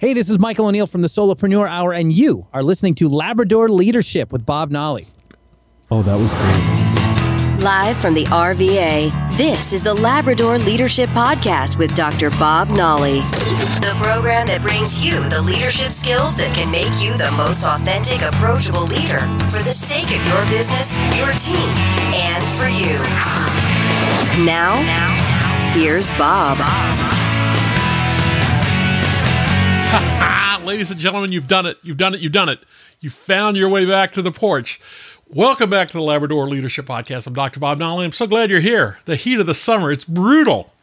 Hey, this is Michael O'Neal from the Solopreneur Hour, and you are listening to Labrador Leadership with Bob Nolly. Oh, that was great. Live from the RVA, this is the Labrador Leadership Podcast with Dr. Bob Nolly. The program that brings you the leadership skills that can make you the most authentic, approachable leader for the sake of your business, your team, and for you. Now, now here's Bob. Ladies and gentlemen, you've done it. You've done it. You've done it. You found your way back to the porch. Welcome back to the Labrador Leadership Podcast. I'm Dr. Bob Nolly. I'm so glad you're here. The heat of the summer, it's brutal.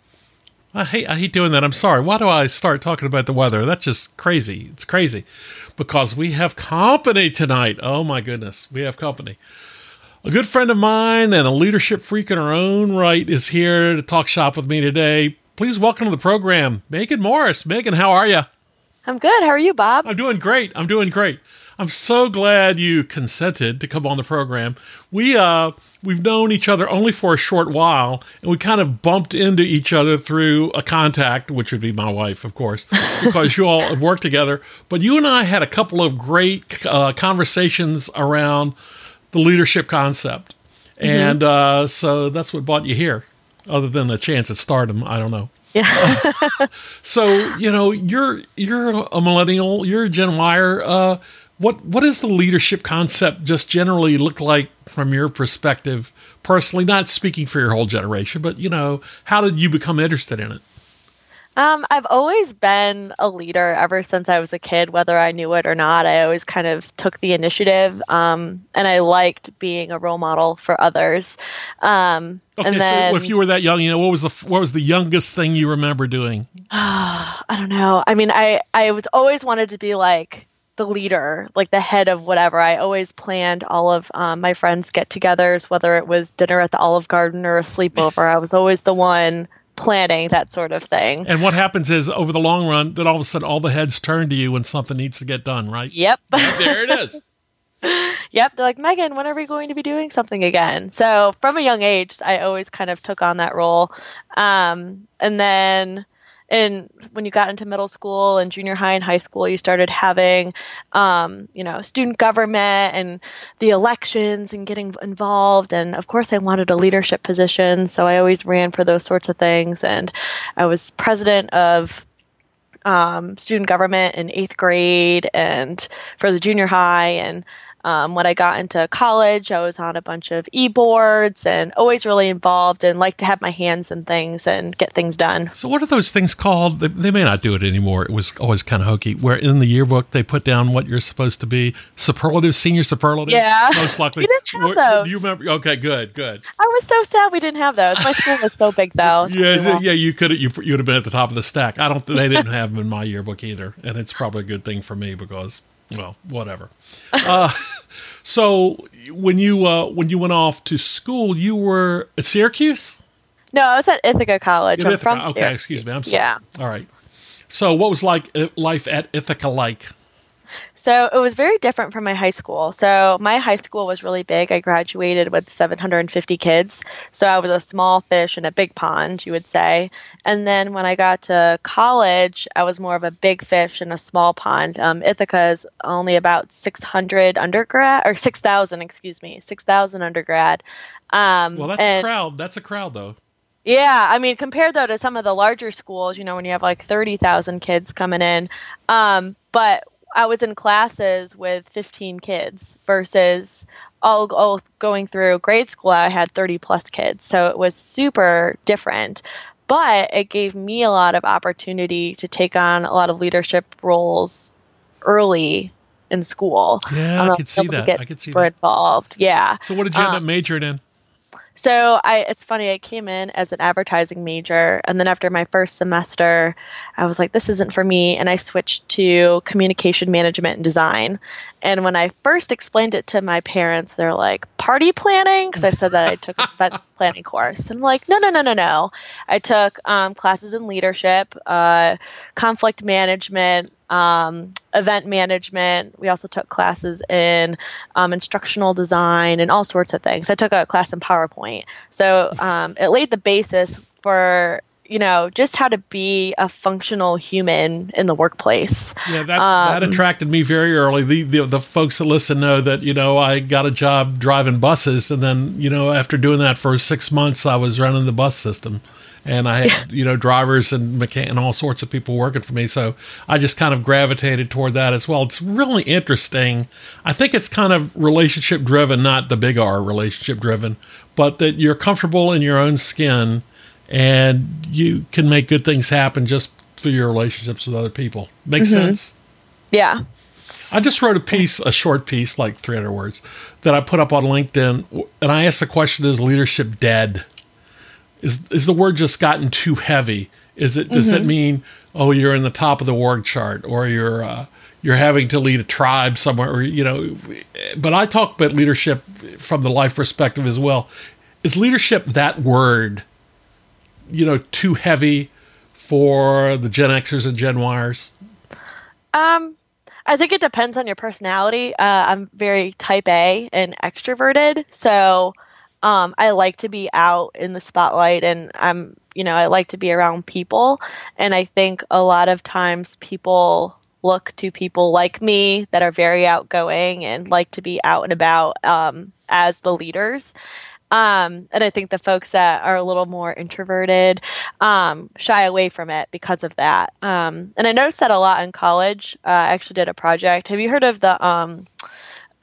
I hate I hate doing that. I'm sorry. Why do I start talking about the weather? That's just crazy. It's crazy. Because we have company tonight. Oh my goodness. We have company. A good friend of mine and a leadership freak in her own right is here to talk shop with me today. Please welcome to the program, Megan Morris. Megan, how are you? I'm good. How are you, Bob? I'm doing great. I'm doing great. I'm so glad you consented to come on the program. We uh we've known each other only for a short while, and we kind of bumped into each other through a contact, which would be my wife, of course, because you all have worked together. But you and I had a couple of great uh, conversations around the leadership concept, mm-hmm. and uh, so that's what brought you here. Other than a chance at stardom, I don't know. Yeah. so you know, you're you're a millennial. You're a Gen Yer. Uh, what what does the leadership concept just generally look like from your perspective, personally? Not speaking for your whole generation, but you know, how did you become interested in it? Um, I've always been a leader ever since I was a kid, whether I knew it or not. I always kind of took the initiative, um, and I liked being a role model for others. Um, okay, and then, so if you were that young, you know, what was the what was the youngest thing you remember doing? I don't know. I mean, I I was always wanted to be like the leader, like the head of whatever. I always planned all of um, my friends' get-togethers, whether it was dinner at the Olive Garden or a sleepover. I was always the one planning that sort of thing. And what happens is over the long run, then all of a sudden all the heads turn to you when something needs to get done, right? Yep. there it is. yep. They're like, Megan, when are we going to be doing something again? So from a young age, I always kind of took on that role. Um, and then and when you got into middle school and junior high and high school you started having um, you know student government and the elections and getting involved. And of course i wanted a leadership position so i always ran for those sorts of things. And i was president of um, student government in eighth grade and for the junior high. And um, when I got into college, I was on a bunch of e boards and always really involved and like to have my hands in things and get things done. So, what are those things called? They, they may not do it anymore. It was always kind of hokey. Where in the yearbook they put down what you're supposed to be superlative, senior superlative. Yeah, most likely. we didn't have those. Do you remember? Okay, good, good. I was so sad we didn't have those. My school was so big, though. yeah, yeah. You could you you would have been at the top of the stack. I don't. They didn't have them in my yearbook either, and it's probably a good thing for me because well, whatever. Uh, so when you uh, when you went off to school, you were at Syracuse. No, I was at Ithaca College. I'm Ithaca. from okay, Syracuse. excuse me. I'm sorry. Yeah. All right. So, what was like uh, life at Ithaca like? So it was very different from my high school. So my high school was really big. I graduated with 750 kids. So I was a small fish in a big pond, you would say. And then when I got to college, I was more of a big fish in a small pond. Um, Ithaca is only about 600 undergrad, or 6,000, excuse me, 6,000 undergrad. Um, well, that's and, a crowd. That's a crowd, though. Yeah, I mean, compared though to some of the larger schools, you know, when you have like 30,000 kids coming in. Um, but I was in classes with 15 kids versus all, all going through grade school, I had 30 plus kids. So it was super different. But it gave me a lot of opportunity to take on a lot of leadership roles early in school. Yeah, um, I could see that. I could see that. Involved. Yeah. So what did you end um, up majoring in? So I it's funny, I came in as an advertising major and then after my first semester, I was like this isn't for me and I switched to communication management and design. And when I first explained it to my parents, they're like, "Party planning?" because I said that I took a event planning course. And I'm like, "No, no, no, no, no. I took um, classes in leadership, uh, conflict management, um, event management. We also took classes in um, instructional design and all sorts of things. I took a class in PowerPoint. So um, it laid the basis for you know, just how to be a functional human in the workplace. Yeah, that that Um, attracted me very early. The, the the folks that listen know that you know I got a job driving buses, and then you know after doing that for six months, I was running the bus system, and I had you know drivers and mechan- and all sorts of people working for me. So I just kind of gravitated toward that as well. It's really interesting. I think it's kind of relationship driven, not the big R relationship driven, but that you're comfortable in your own skin, and you can make good things happen just through your relationships with other people. Makes sense. Yeah. I just wrote a piece, a short piece, like 300 words, that I put up on LinkedIn, and I asked the question: Is leadership dead? Is is the word just gotten too heavy? Is it does it mean oh you're in the top of the org chart or you're uh, you're having to lead a tribe somewhere or you know? But I talk about leadership from the life perspective as well. Is leadership that word? You know, too heavy for the Gen Xers and Gen Yers? Um, I think it depends on your personality. Uh, I'm very type A and extroverted, so um, I like to be out in the spotlight, and I'm, you know, I like to be around people. And I think a lot of times people look to people like me that are very outgoing and like to be out and about um, as the leaders. Um, and I think the folks that are a little more introverted um, shy away from it because of that. Um, and I noticed that a lot in college. Uh, I actually did a project. Have you heard of the um,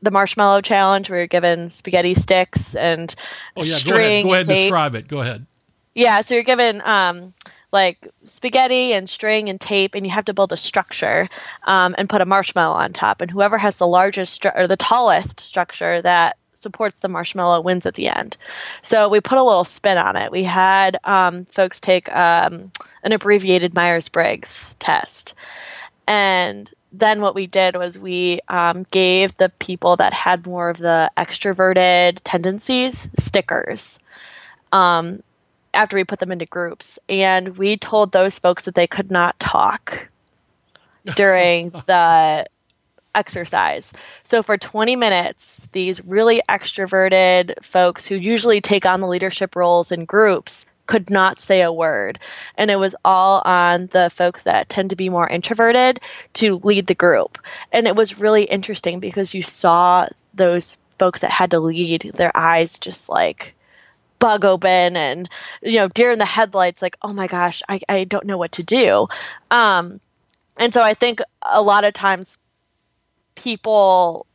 the marshmallow challenge where you're given spaghetti sticks and Oh yeah, string go ahead. Go ahead and describe it. Go ahead. Yeah, so you're given um, like spaghetti and string and tape, and you have to build a structure um, and put a marshmallow on top. And whoever has the largest stru- or the tallest structure that supports the marshmallow wins at the end. So we put a little spin on it. We had um, folks take um, an abbreviated Myers Briggs test. And then what we did was we um, gave the people that had more of the extroverted tendencies stickers um, after we put them into groups. And we told those folks that they could not talk during the exercise. So for 20 minutes, these really extroverted folks who usually take on the leadership roles in groups could not say a word. And it was all on the folks that tend to be more introverted to lead the group. And it was really interesting because you saw those folks that had to lead, their eyes just like bug open and you know deer in the headlights like oh my gosh i, I don't know what to do um, and so i think a lot of times people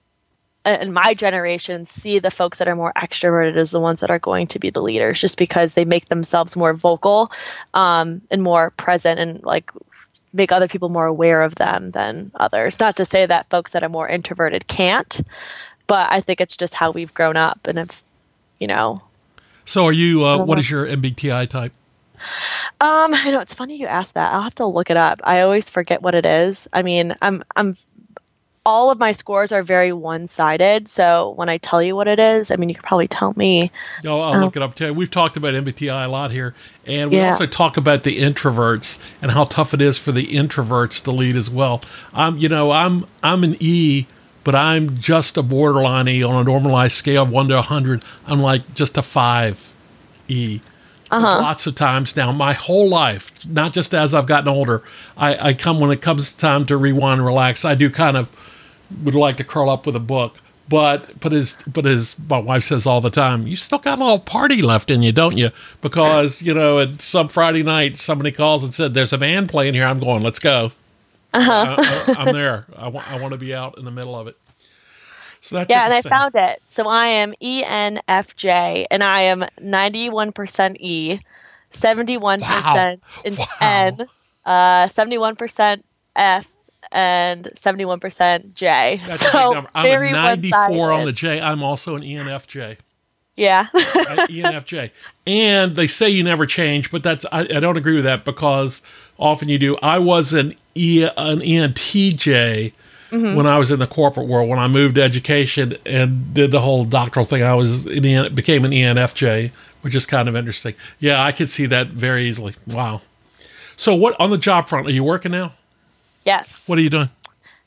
in my generation see the folks that are more extroverted as the ones that are going to be the leaders just because they make themselves more vocal um, and more present and like make other people more aware of them than others not to say that folks that are more introverted can't but i think it's just how we've grown up and it's you know So, are you? Uh, what is your MBTI type? Um, I know it's funny you asked that. I'll have to look it up. I always forget what it is. I mean, I'm I'm all of my scores are very one-sided. So when I tell you what it is, I mean you could probably tell me. Oh, I'll look oh. it up too. We've talked about MBTI a lot here, and we Yeah. also talk about the introverts and how tough it is for the introverts to lead as well. I'm, you know, I'm I'm an E, but I'm just a borderline E on a normalized scale of one to hundred. I'm like just a five E. There's uh-huh. Lots of times now, my whole life, not just as I've gotten older, I, I come when it comes time to rewind, and relax. I do kind of would like to curl up with a book. But but as but as my wife says all the time, you still got a little party left in you, don't you? Because you know, at some Friday night, somebody calls and said, "There's a band playing here." I'm going, "Let's go." I, am there. I want I want to be out in the middle of it. So that's Yeah, and I found it. So I am E ENFJ and I am 91% E, 71% in Wow. N, uh 71% F and 71% J. That's a so big number. I'm very a 94 on the J. I'm also an ENFJ. Yeah. ENFJ. And they say you never change, but that's I, I don't agree with that because often you do. I was an E an ENTJ mm-hmm. when I was in the corporate world. When I moved to education and did the whole doctoral thing, I was an became an ENFJ, which is kind of interesting. Yeah, I could see that very easily. Wow. So what on the job front are you working now? Yes. What are you doing?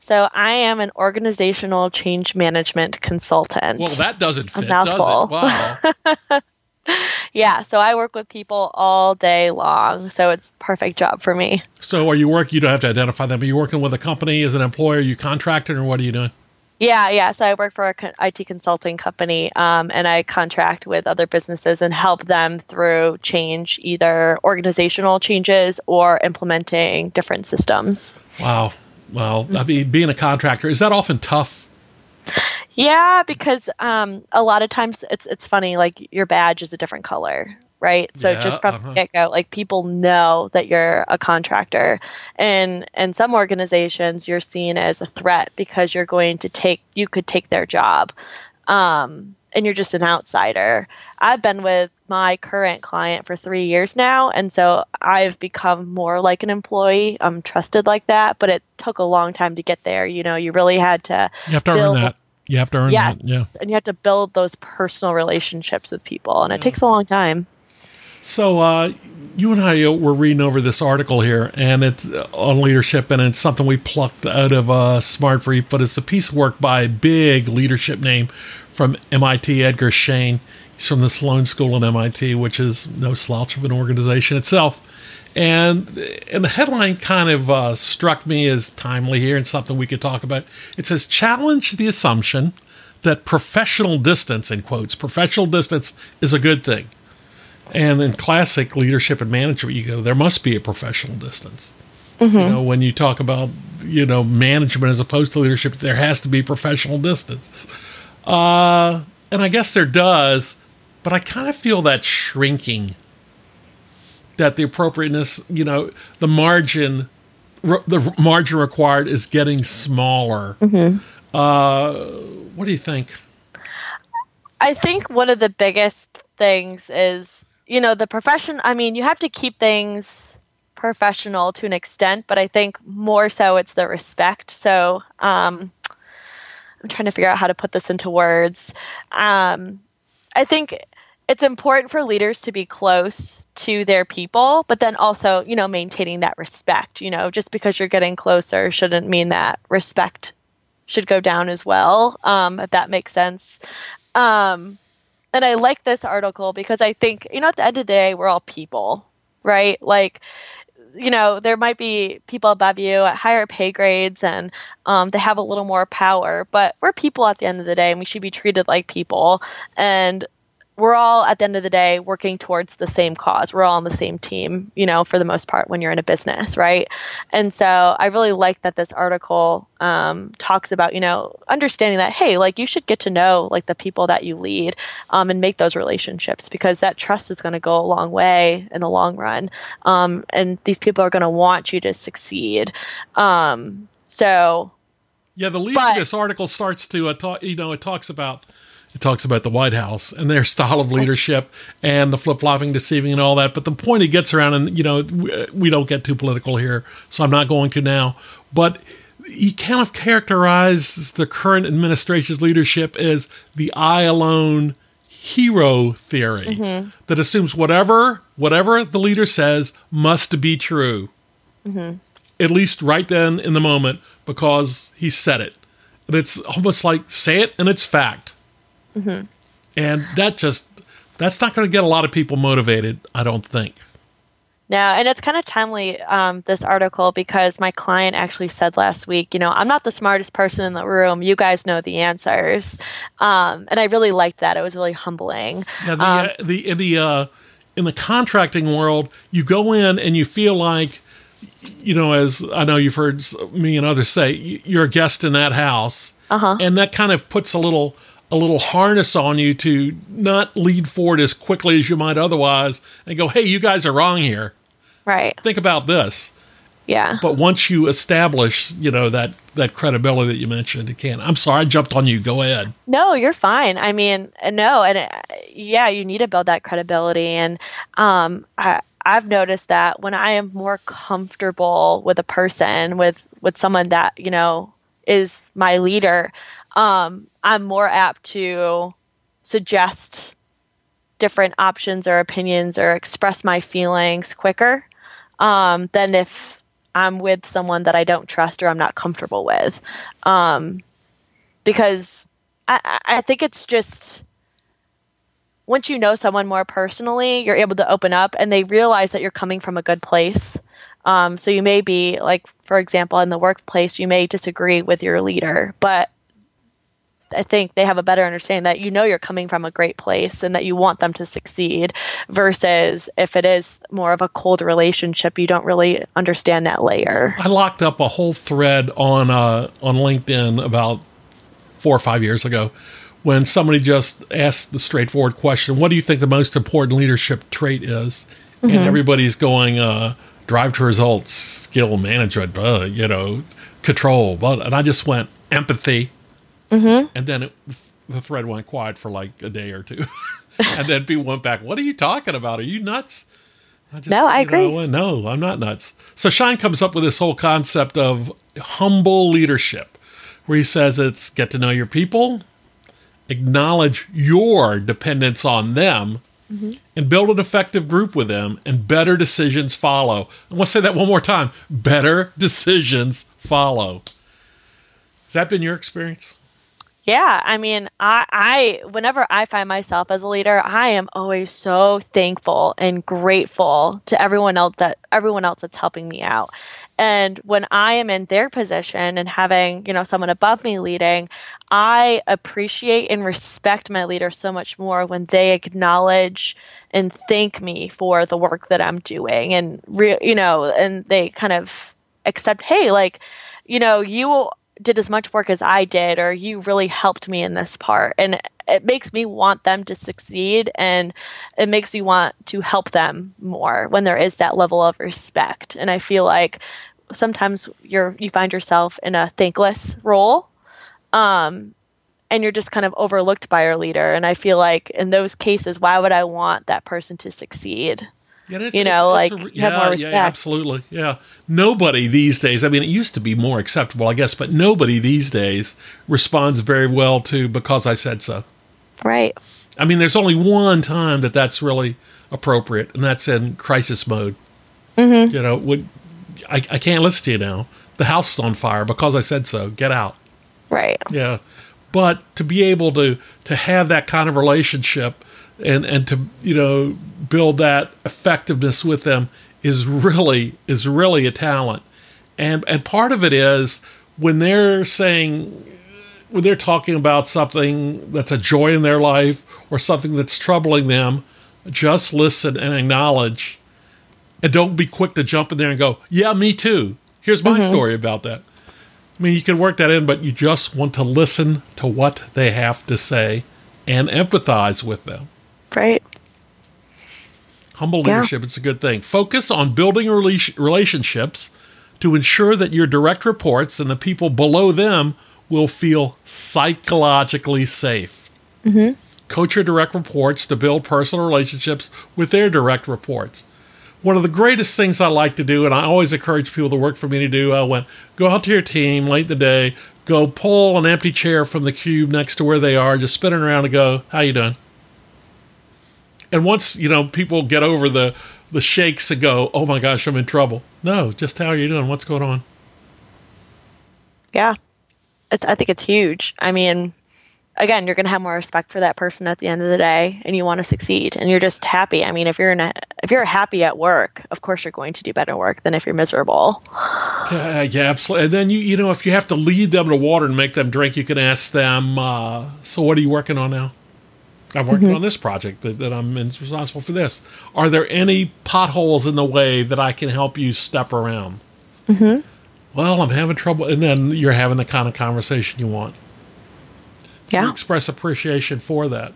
So I am an organizational change management consultant. Well, that doesn't fit, does mouthful. it? Wow. yeah, so I work with people all day long, so it's perfect job for me. So are you work? You don't have to identify them. Are you working with a company as an employer? Are you contracted, or what are you doing? Yeah, yeah. So I work for a co- IT consulting company, um, and I contract with other businesses and help them through change, either organizational changes or implementing different systems. Wow. Well, I mean, being a contractor is that often tough? Yeah, because um, a lot of times it's it's funny. Like your badge is a different color, right? So Yeah, just from uh-huh. the get go, like people know that you're a contractor, and and some organizations you're seen as a threat because you're going to take you could take their job, um, and you're just an outsider. I've been with my current client for three years now, and so I've become more like an employee. I'm trusted like that, but it took a long time to get there. You know, you really had to You have to earn that. You have to earn yes that. Yeah. and you have to build those personal relationships with people and it takes a long time So uh, you and I uh, were reading over this article here, and it's uh, on leadership, and it's something we plucked out of uh, Smart Brief, but it's a piece of work by a big leadership name from MIT, Edgar Schein. He's from the Sloan School at MIT, which is no slouch of an organization itself. And and the headline kind of uh, struck me as timely here and something we could talk about. It says challenge the assumption that professional distance in quotes professional distance is a good thing. And in classic leadership and management, you go, there must be a professional distance. You know, when you talk about, you know, management as opposed to leadership, there has to be professional distance. Uh, and I guess there does, but I kind of feel that shrinking. That the appropriateness, you know, the margin, r- the margin required is getting smaller. Uh, what do you think? i think one of the biggest things is you know the profession i mean you have to keep things professional to an extent but i think more so it's the respect so um i'm trying to figure out how to put this into words um i think it's important for leaders to be close to their people, but then also, you know, maintaining that respect. You know, just because you're getting closer shouldn't mean that respect should go down as well, um, if that makes sense. Um, and I like this article because I think, you know, at the end of the day, we're all people, right? Like, you know, there might be people above you at higher pay grades and um, they have a little more power, but we're people at the end of the day and we should be treated like people. And we're all at the end of the day working towards the same cause. We're all on the same team, you know, for the most part when you're in a business, right? And so I really like that this article um, talks about, you know, understanding that hey, like you should get to know like the people that you lead um, and make those relationships because that trust is going to go a long way in the long run, um, and these people are going to want you to succeed. Um, so Yeah, the lead But- of this article starts to uh, talk. You know, it talks about it talks about the White House and their style of leadership and the flip flopping, deceiving, and all that. But the point he gets around, and you know, we, uh, we don't get too political here, so I'm not going to now. But he kind of characterizes the current administration's leadership as the I alone hero theory mm-hmm. that assumes whatever whatever the leader says must be true mm-hmm. at least right then in the moment because he said it. And it's almost like say it and it's fact. And that just that's not going to get a lot of people motivated, I don't think. No, and it's kind of timely, um, this article, because my client actually said last week, you know, I'm not the smartest person in the room. You guys know the answers. Um, and I really liked that. It was really humbling. Yeah, the uh, the in the uh, in the contracting world, you go in and you feel like you know, as I know you've heard me and others say, you're a guest in that house, Uh-huh. and that kind of puts a little a little harness on you to not lead forward as quickly as you might otherwise, and go, "Hey, you guys are wrong here. Right. Think about this." Yeah. But once you establish, you know that that credibility that you mentioned, it can. I'm sorry, I jumped on you. Go ahead. No, you're fine. I mean, no, and uh, yeah, you need to build that credibility. And um, I, I've noticed that when I am more comfortable with a person, with with someone that you know is my leader, um, I'm more apt to suggest different options or opinions or express my feelings quicker um, than if I'm with someone that I don't trust or I'm not comfortable with. Um, because I, I- think it's just once you know someone more personally, you're able to open up and they realize that you're coming from a good place. Um, so you may be like, for example, in the workplace, you may disagree with your leader, but I think they have a better understanding that you know you're coming from a great place and that you want them to succeed versus if it is more of a cold relationship, you don't really understand that layer. I locked up a whole thread on uh, on LinkedIn about four or five years ago when somebody just asked the straightforward question, "What do you think the most important leadership trait is?" Mm-hmm. And everybody's going, uh, "Drive to results, skill management, uh, you know, control." But and I just went empathy Mm-hmm. And then it, the thread went quiet for like a day or two. and then people went back, What are you talking about? Are you nuts? I just, no, I agree. Know, no, I'm not nuts. So Schein comes up with this whole concept of humble leadership, where he says it's get to know your people, acknowledge your dependence on them, mm-hmm. and build an effective group with them, and better decisions follow. I want to say that one more time better decisions follow. Has that been your experience? Yeah, I mean, I, I whenever I find myself as a leader, I am always so thankful and grateful to everyone else that everyone else that's helping me out. And when I am in their position and having, you know, someone above me leading, I appreciate and respect my leader so much more when they acknowledge and thank me for the work that I'm doing and re- you know, and they kind of accept, hey, like, you know, you did as much work as I did, or you really helped me in this part. And it makes me want them to succeed and it makes me want to help them more when there is that level of respect. And I feel like sometimes you're you find yourself in a thankless role. Um, and you're just kind of overlooked by your leader. And I feel like in those cases, why would I want that person to succeed? Yeah, you know, like a, yeah, have more respect. Yeah, absolutely. Yeah. Nobody these days, I mean, it used to be more acceptable, I guess, but nobody these days responds very well to because I said so. Right. I mean, there's only one time that that's really appropriate, and that's in crisis mode. Mm-hmm. You know, would I, I can't listen to you now. The house is on fire because I said so. Get out. Right. Yeah. But to be able to to have that kind of relationship and and to you know build that effectiveness with them is really is really a talent. And and part of it is when they're saying when they're talking about something that's a joy in their life or something that's troubling them just listen and acknowledge and don't be quick to jump in there and go yeah me too. Here's my mm-hmm. story about that. I mean you can work that in but you just want to listen to what they have to say and empathize with them Right. Humble leadership, yeah. it's a good thing. Focus on building relationships to ensure that your direct reports and the people below them will feel psychologically safe. Mm-hmm. Coach your direct reports to build personal relationships with their direct reports. One of the greatest things I like to do, and I always encourage people to work for me to do, I went go out to your team late in the day, go pull an empty chair from the cube next to where they are, just spin it around and go, "How you doing?" And once you know people get over the the shakes and go, "Oh my gosh, I'm in trouble." No, just how are you doing? What's going on? Yeah, it's, I think it's huge. I mean, again, you're going to have more respect for that person at the end of the day, and you want to succeed, and you're just happy. I mean, if you're in a, if you're happy at work, of course you're going to do better work than if you're miserable. Yeah, yeah, absolutely. And then you, you know, if you have to lead them to water and make them drink, you can ask them. Uh, so, what are you working on now? I'm working mm-hmm. on this project that, that I'm responsible for this. Are there any potholes in the way that I can help you step around? Mm-hmm. Well, I'm having trouble. And then you're having the kind of conversation you want. Yeah. You express appreciation for that.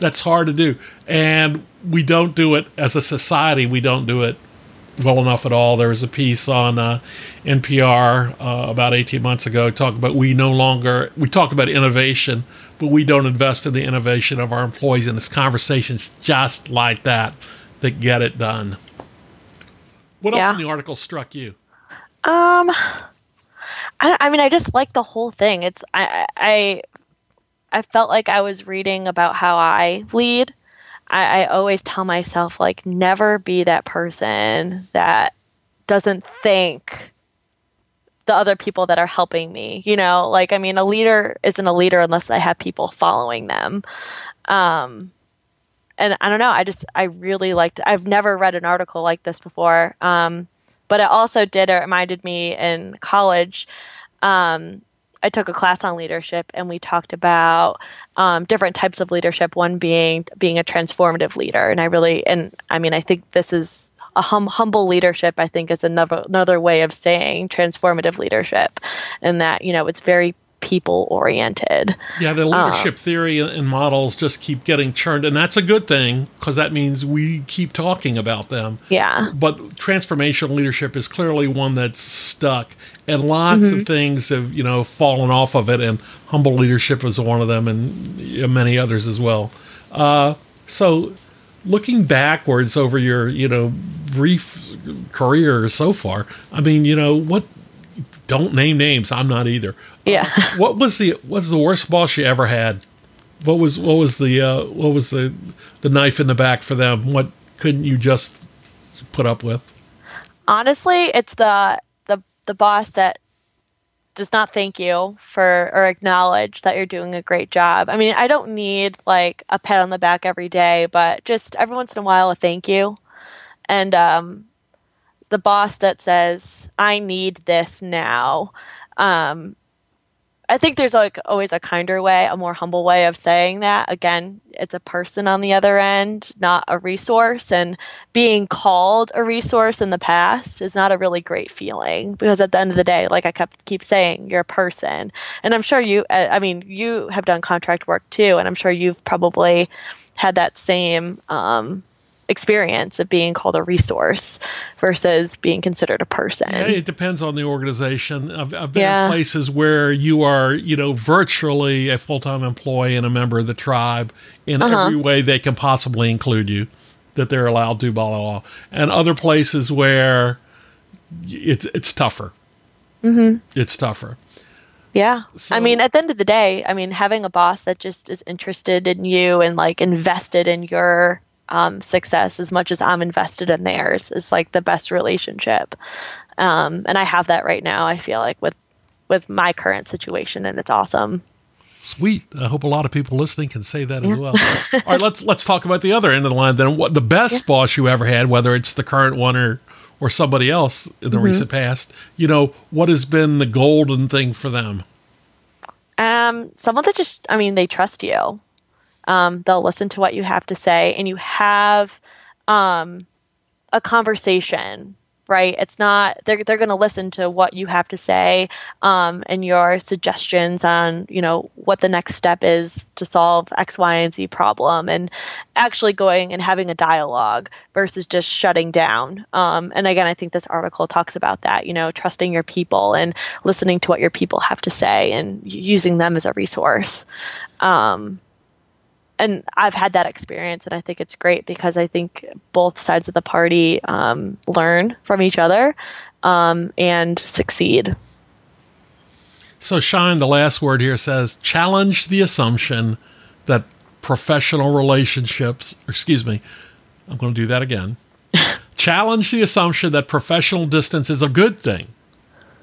That's hard to do. And we don't do it as a society, we don't do it well enough at all. There was a piece on uh, NPR uh, about 18 months ago talking about we no longer, we talk about innovation but we don't invest in the innovation of our employees. And it's conversations just like that that get it done. What yeah. else in the article struck you? Um, I, I mean, I just like the whole thing. It's I, I I felt like I was reading about how I lead. I, I always tell myself like never be that person that doesn't think the other people that are helping me you know like i mean a leader isn't a leader unless i have people following them um and I don't know, I just I really liked. I've never read an article like this before. Um, but it also did it reminded me in college. Um, I took a class on leadership, and we talked about um, different types of leadership. One being being a transformative leader, and I really and I mean I think this is a hum, humble leadership. I think is another another way of saying transformative leadership, and that you know it's very people oriented. Yeah, the leadership um, theory and models just keep getting churned, and that's a good thing because that means we keep talking about them. Yeah. But transformational leadership is clearly one that's stuck, and lots mm-hmm. of things have you know fallen off of it, and humble leadership is one of them, and many others as well. Uh, so, looking backwards over your you know brief career so far, I mean, you know what don't name names. I'm not either. Yeah. Uh, what was the what was the worst boss you ever had? What was what was the uh, what was the the knife in the back for them? What couldn't you just put up with? Honestly, it's the the the boss that does not thank you for or acknowledge that you're doing a great job. I mean, I don't need like a pat on the back every day, but just every once in a while a thank you. And um the boss that says, I need this now. Um, I think there's like always a kinder way, a more humble way of saying that. Again, it's a person on the other end, not a resource. And being called a resource in the past is not a really great feeling because at the end of the day, like I kept keep saying, you're a person. And I'm sure you, I mean, you have done contract work too, and I'm sure you've probably had that same um, experience of being called a resource versus being considered a person. Yeah, it depends on the organization. I've, I've been yeah. in places where you are, you know, virtually a full time employee and a member of the tribe in uh-huh. every way they can possibly include you, that they're allowed to, blah, blah, blah. And other places where it's, it's tougher. Mm-hmm. It's tougher. Yeah. So, I mean, at the end of the day, I mean, having a boss that just is interested in you and like invested in your um, success as much as I'm invested in theirs is like the best relationship. Um, and I have that right now. I feel like with with my current situation, and it's awesome. Sweet. I hope a lot of people listening can say that yeah. as well. All right, let's let's talk about the other end of the line then. What the best yeah. boss you ever had, whether it's the current one or or somebody else in the mm-hmm. recent past. You know, what has been the golden thing for them? Um, someone that just, I mean, they trust you. Um, they'll listen to what you have to say, and you have um, a conversation. Right? It's not they're they're going to listen to what you have to say um, and your suggestions on you know what the next step is to solve X, Y, and Z problem, and actually going and having a dialogue versus just shutting down. Um, and again, I think this article talks about that. You know, trusting your people and listening to what your people have to say and using them as a resource. Um, and I've had that experience, and I think it's great because I think both sides of the party um, learn from each other um, and succeed. So, Schein, the last word here says challenge the assumption that professional relationships, excuse me, I'm going to do that again. challenge the assumption that professional distance is a good thing.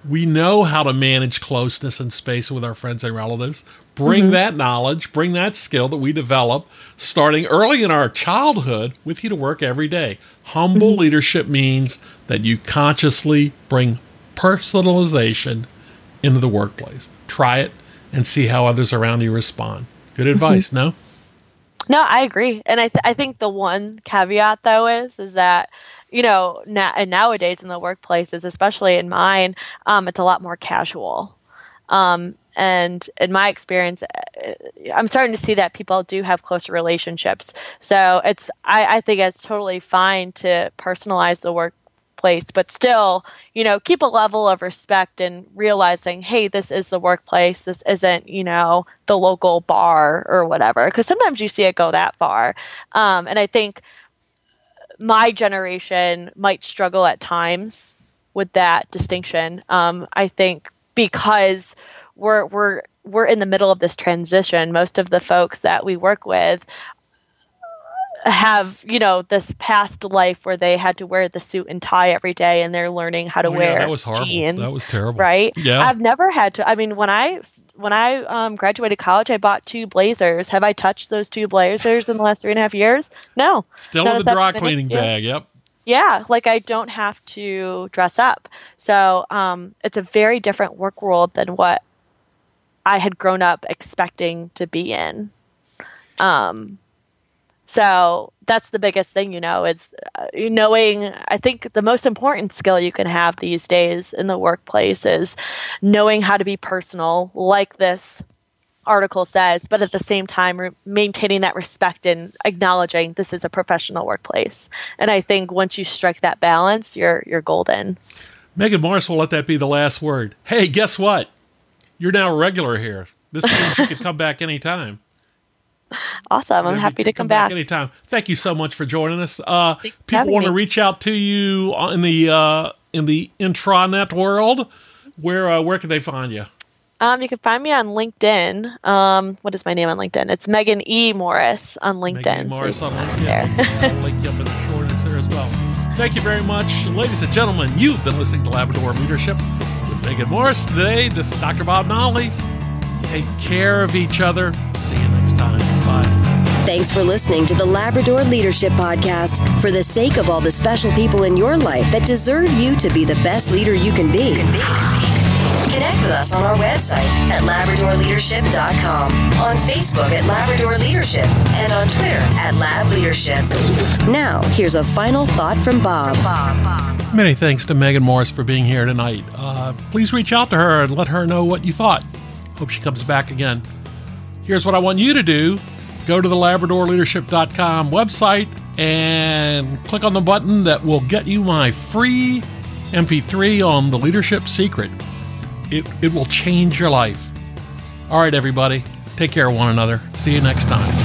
We know how to manage closeness and space with our friends and relatives. Bring mm-hmm. that knowledge, bring that skill that we develop starting early in our childhood with you to work every day. Humble mm-hmm. leadership means that you consciously bring personalization into the workplace. Try it and see how others around you respond. Good mm-hmm. advice, mm-hmm. no? No, I agree. And I, th- I think the one caveat though is is that you know, na- and nowadays in the workplaces, especially in mine, um, it's a lot more casual. Um, and in my experience, uh, I'm starting to see that people do have closer relationships. So it's, I, I think it's totally fine to personalize the workplace, but still, you know, keep a level of respect and realizing, hey, this is the workplace. This isn't, you know, the local bar or whatever. Because sometimes you see it go that far. Um, and I think my generation might struggle at times with that distinction. Um, I think because we're we're we're in the middle of this transition. Most of the folks that we work with have you know this past life where they had to wear the suit and tie every day and they're learning how to Oh, yeah, wear that was horrible. jeans That was terrible. right Yeah. i've never had to i mean when i when i um, graduated college i bought two blazers have i touched those two blazers in the last three and a half years no Still in the dry cleaning bag. Yep. yeah like i don't have to dress up so um, it's a very different work world than what i had grown up expecting to be in um, so that's the biggest thing you know is uh, knowing i think the most important skill you can have these days in the workplace is knowing how to be personal like this article says but at the same time re- maintaining that respect and acknowledging this is a professional workplace and i think once you strike that balance you're you're golden Megan Morris will let that be the last word. Hey, guess what? You're now a regular here. This means you can come back anytime. awesome i'm happy to come back anytime. Thank you so much for joining us. Uh, people want to reach out to you in the uh, in the intranet world. Where uh, where can they find you? um, you can find me on linkedin um, what is my name on linkedin it's megan e morris on linkedin Megan so Morris you on me there. LinkedIn. I'll link you up in the short notes there as well. Thank you very much, ladies and gentlemen. You've been listening to Labrador Leadership with Megan Morris today. This is Dr. Bob Nolly. Take care of each other. See you next. Thanks for listening to the Labrador Leadership Podcast. For the sake of all the special people in your life that deserve you to be the best leader you can be, connect with us on our website at LabradorLeadership.com, on Facebook at Labrador Leadership, and on Twitter at Lab Leadership. Now, here's a final thought from Bob. Many thanks to Megan Morris for being here tonight. Uh, please reach out to her and let her know what you thought. Hope she comes back again. Here's what I want you to do go to the LabradorLeadership.com website and click on the button that will get you my free MP3 on the leadership secret. It, it will change your life. All right, everybody, take care of one another. See you next time.